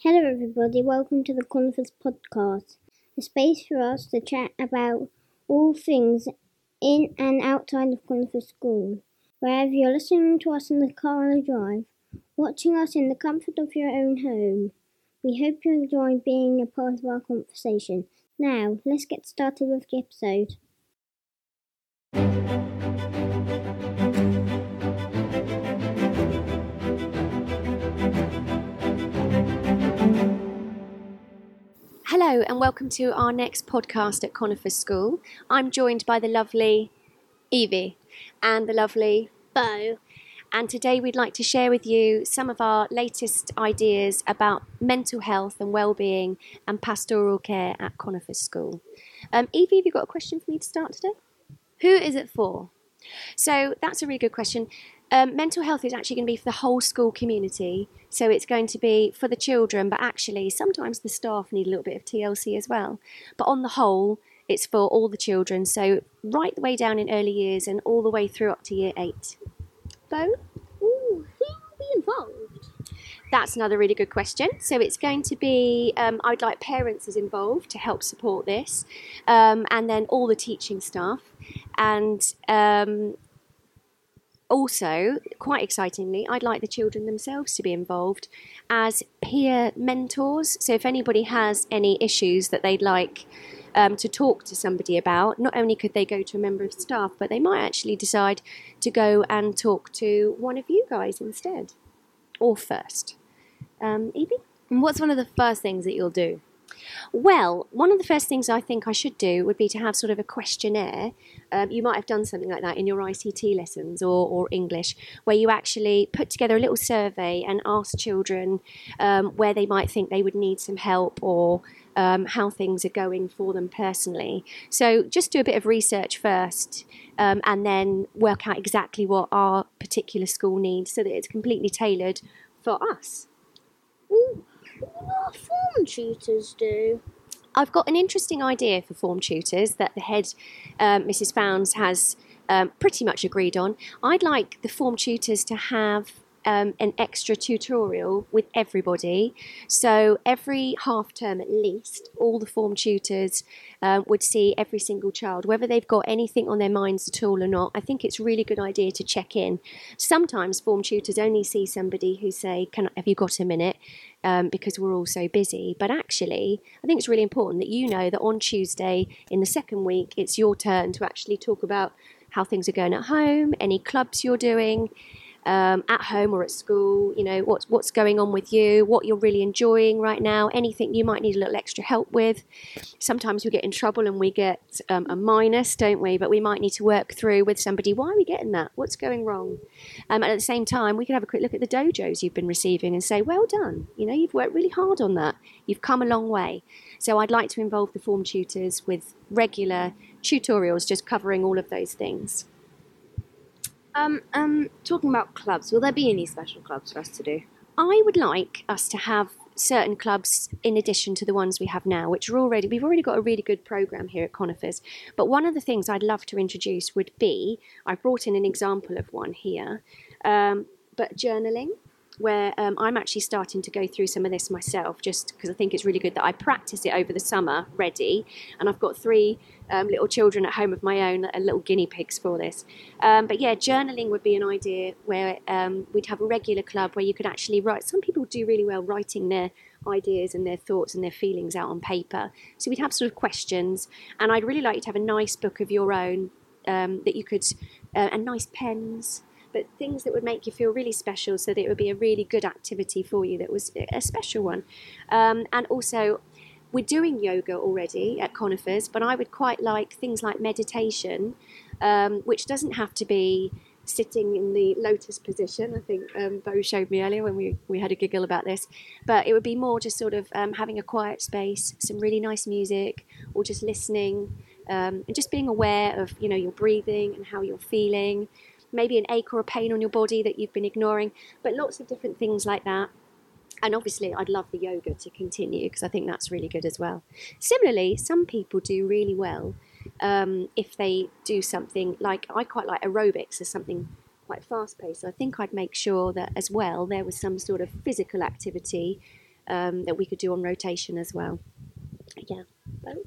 Hello, everybody. Welcome to the Conifers podcast, a space for us to chat about all things in and outside of Conifers School. Wherever you're listening to us in the car on the drive, watching us in the comfort of your own home, we hope you enjoy being a part of our conversation. Now, let's get started with the episode. Hello, and welcome to our next podcast at Conifer School. I'm joined by the lovely Evie and the lovely Bow. and today we'd like to share with you some of our latest ideas about mental health and well-being and pastoral care at Conifer School. Um, Evie, have you got a question for me to start today? Who is it for? So that's a really good question. Um, mental health is actually going to be for the whole school community. So it's going to be for the children, but actually sometimes the staff need a little bit of TLC as well. But on the whole, it's for all the children. So right the way down in early years and all the way through up to year eight. Bow? Ooh, who will be involved? That's another really good question. So it's going to be, um, I'd like parents as involved to help support this, um, and then all the teaching staff. And um, also, quite excitingly, I'd like the children themselves to be involved as peer mentors. So if anybody has any issues that they'd like um, to talk to somebody about, not only could they go to a member of staff, but they might actually decide to go and talk to one of you guys instead, or first. Um, Evie? And what's one of the first things that you'll do? Well, one of the first things I think I should do would be to have sort of a questionnaire. Um, you might have done something like that in your ICT lessons or, or English, where you actually put together a little survey and ask children um, where they might think they would need some help or um, how things are going for them personally. So just do a bit of research first um, and then work out exactly what our particular school needs so that it's completely tailored for us. Ooh, what form tutors do? I've got an interesting idea for form tutors that the head, um, Mrs. Founds, has um, pretty much agreed on. I'd like the form tutors to have um, an extra tutorial with everybody. So every half term at least, all the form tutors um, would see every single child, whether they've got anything on their minds at all or not. I think it's a really good idea to check in. Sometimes form tutors only see somebody who say, "Can I, have you got a minute?" Um, because we're all so busy. But actually, I think it's really important that you know that on Tuesday in the second week, it's your turn to actually talk about how things are going at home, any clubs you're doing um, at home or at school, you know, what's, what's going on with you, what you're really enjoying right now, anything you might need a little extra help with. Sometimes we get in trouble and we get um, a minus, don't we? But we might need to work through with somebody, why are we getting that? What's going wrong? Um, and at the same time, we can have a quick look at the dojos you've been receiving and say, well done, you know, you've worked really hard on that. You've come a long way. So I'd like to involve the form tutors with regular tutorials just covering all of those things. Um, um, talking about clubs, will there be any special clubs for us to do? I would like us to have certain clubs in addition to the ones we have now, which are already we've already got a really good program here at Conifers. But one of the things I'd love to introduce would be I've brought in an example of one here, um, but journaling. Where um, I'm actually starting to go through some of this myself, just because I think it's really good that I practice it over the summer, ready. And I've got three um, little children at home of my own that are little guinea pigs for this. Um, but yeah, journaling would be an idea where um, we'd have a regular club where you could actually write. Some people do really well writing their ideas and their thoughts and their feelings out on paper. So we'd have sort of questions, and I'd really like you to have a nice book of your own um, that you could, uh, and nice pens. But things that would make you feel really special, so that it would be a really good activity for you. That was a special one, um, and also we're doing yoga already at Conifers, but I would quite like things like meditation, um, which doesn't have to be sitting in the lotus position. I think um, Bow showed me earlier when we, we had a giggle about this, but it would be more just sort of um, having a quiet space, some really nice music, or just listening um, and just being aware of you know your breathing and how you're feeling. Maybe an ache or a pain on your body that you've been ignoring, but lots of different things like that and obviously i'd love the yoga to continue because i think that's really good as well similarly some people do really well um, if they do something like i quite like aerobics as something quite fast paced so i think i'd make sure that as well there was some sort of physical activity um, that we could do on rotation as well. Yeah. What,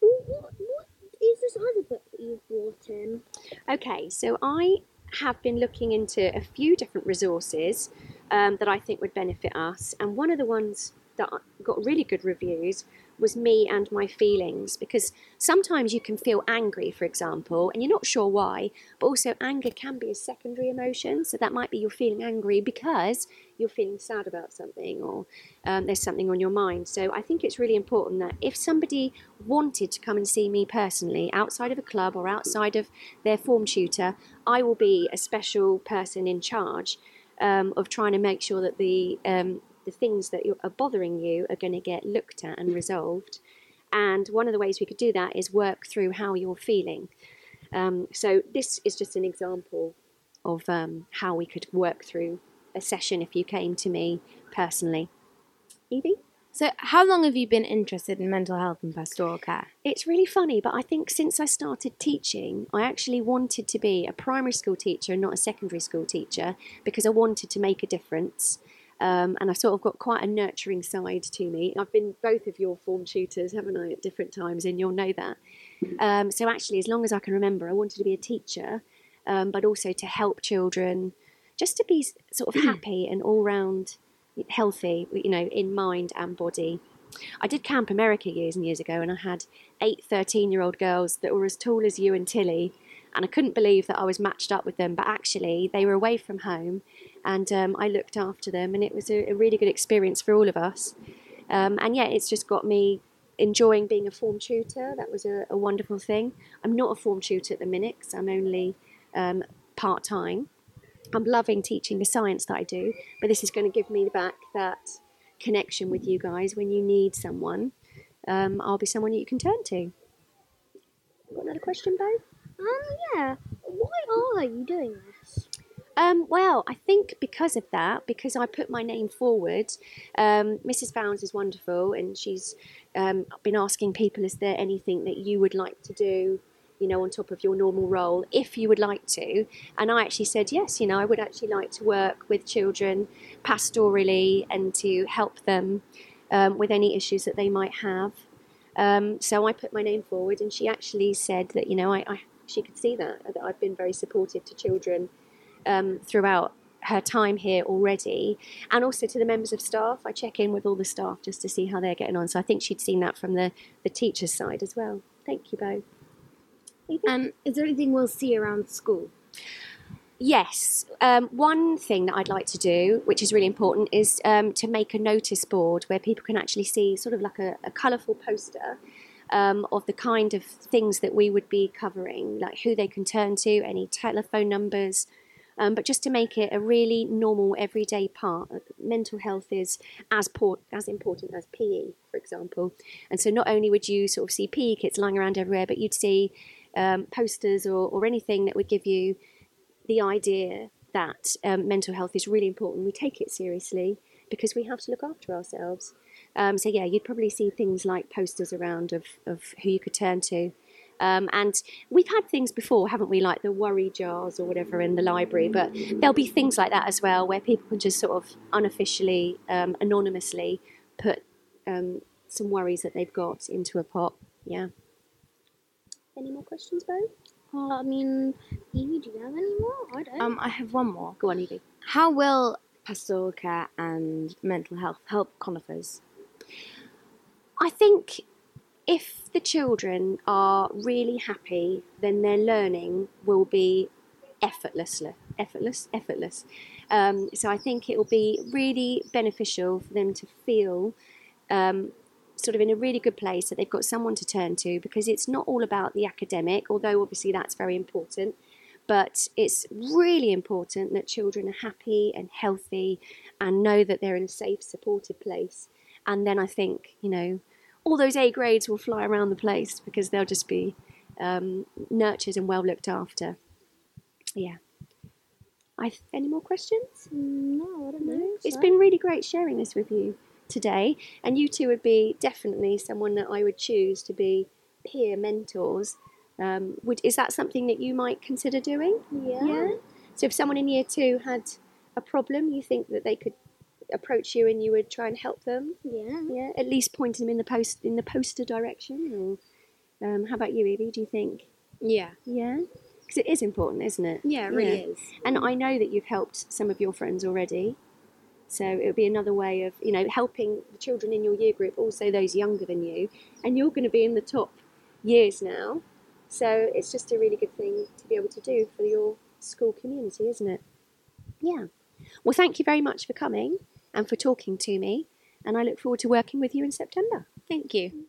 what is this other book that you've brought in? Okay, so I have been looking into a few different resources um, that I think would benefit us, and one of the ones that got really good reviews was me and my feelings because sometimes you can feel angry, for example, and you're not sure why, but also anger can be a secondary emotion. So that might be you're feeling angry because you're feeling sad about something or um, there's something on your mind. So I think it's really important that if somebody wanted to come and see me personally outside of a club or outside of their form tutor, I will be a special person in charge. Um, of trying to make sure that the um, the things that are bothering you are going to get looked at and resolved. And one of the ways we could do that is work through how you're feeling. Um, so this is just an example of um, how we could work through a session if you came to me personally. Evie? So, how long have you been interested in mental health and pastoral care? It's really funny, but I think since I started teaching, I actually wanted to be a primary school teacher and not a secondary school teacher because I wanted to make a difference. Um, and I've sort of got quite a nurturing side to me. I've been both of your form tutors, haven't I, at different times, and you'll know that. Um, so actually, as long as I can remember, I wanted to be a teacher, um, but also to help children, just to be sort of happy and all round healthy, you know, in mind and body. I did Camp America years and years ago, and I had eight 13 year old girls that were as tall as you and Tilly. And I couldn't believe that I was matched up with them, but actually, they were away from home and um, I looked after them, and it was a, a, really good experience for all of us. Um, and yeah, it's just got me enjoying being a form tutor. That was a, a wonderful thing. I'm not a form tutor at the minute because I'm only um, part time. I'm loving teaching the science that I do, but this is going to give me the back that connection with you guys when you need someone. Um, I'll be someone you can turn to. Got another question, Bow? Um, yeah. Why are you doing this? Um, well, I think because of that, because I put my name forward, um, Mrs. Bounds is wonderful, and she's um, been asking people, is there anything that you would like to do, you know, on top of your normal role, if you would like to? And I actually said yes. You know, I would actually like to work with children pastorally and to help them um, with any issues that they might have. Um, so I put my name forward, and she actually said that you know, I, I she could see that that I've been very supportive to children um, throughout her time here already, and also to the members of staff. I check in with all the staff just to see how they're getting on. So I think she'd seen that from the, the teacher's side as well. Thank you, Bow. And is there anything we'll see around school? Yes. Um, one thing that I'd like to do, which is really important, is um, to make a notice board where people can actually see sort of like a, a colourful poster um, of the kind of things that we would be covering, like who they can turn to, any telephone numbers, um, but just to make it a really normal, everyday part. Mental health is as, por- as important as PE, for example. And so not only would you sort of see PE kits lying around everywhere, but you'd see um, posters or, or anything that would give you the idea that um, mental health is really important. We take it seriously because we have to look after ourselves. Um, so yeah, you'd probably see things like posters around of, of who you could turn to. Um, and we've had things before, haven't we, like the worry jars or whatever in the library, but there'll be things like that as well where people can just sort of unofficially, um, anonymously put um, some worries that they've got into a pot. Yeah. Any more questions, Bow? Uh, I mean, Evie, do you have any more? I don't. Um, I have one more. Go on, Evie. How will pastoral care and mental health help conifers? I think if the children are really happy, then their learning will be effortless, effortless, effortless. Um, so I think it will be really beneficial for them to feel um, sort of in a really good place that they've got someone to turn to because it's not all about the academic, although obviously that's very important. But it's really important that children are happy and healthy and know that they're in a safe, supported place. And then I think, you know, all those A grades will fly around the place because they'll just be um, nurtured and well looked after. Yeah. I any more questions? No, I don't know. It's been really great sharing this with you today, and you two would be definitely someone that I would choose to be peer mentors. Um, would is that something that you might consider doing? Yeah. Yeah. So if someone in year two had a problem, you think that they could approach you and you would try and help them? Yeah. Yeah, at least pointing them in the post in the poster direction. Or um, how about you, Evie? Do you think? Yeah. Yeah, because it is important, isn't it? Yeah, it really Yeah. is. And I know that you've helped some of your friends already. So it would be another way of, you know, helping the children in your year group, also those younger than you. And you're going to be in the top years now. So it's just a really good thing to be able to do for your school community, isn't it? Yeah. Well, thank you very much for coming and for talking to me. And I look forward to working with you in September. Thank you.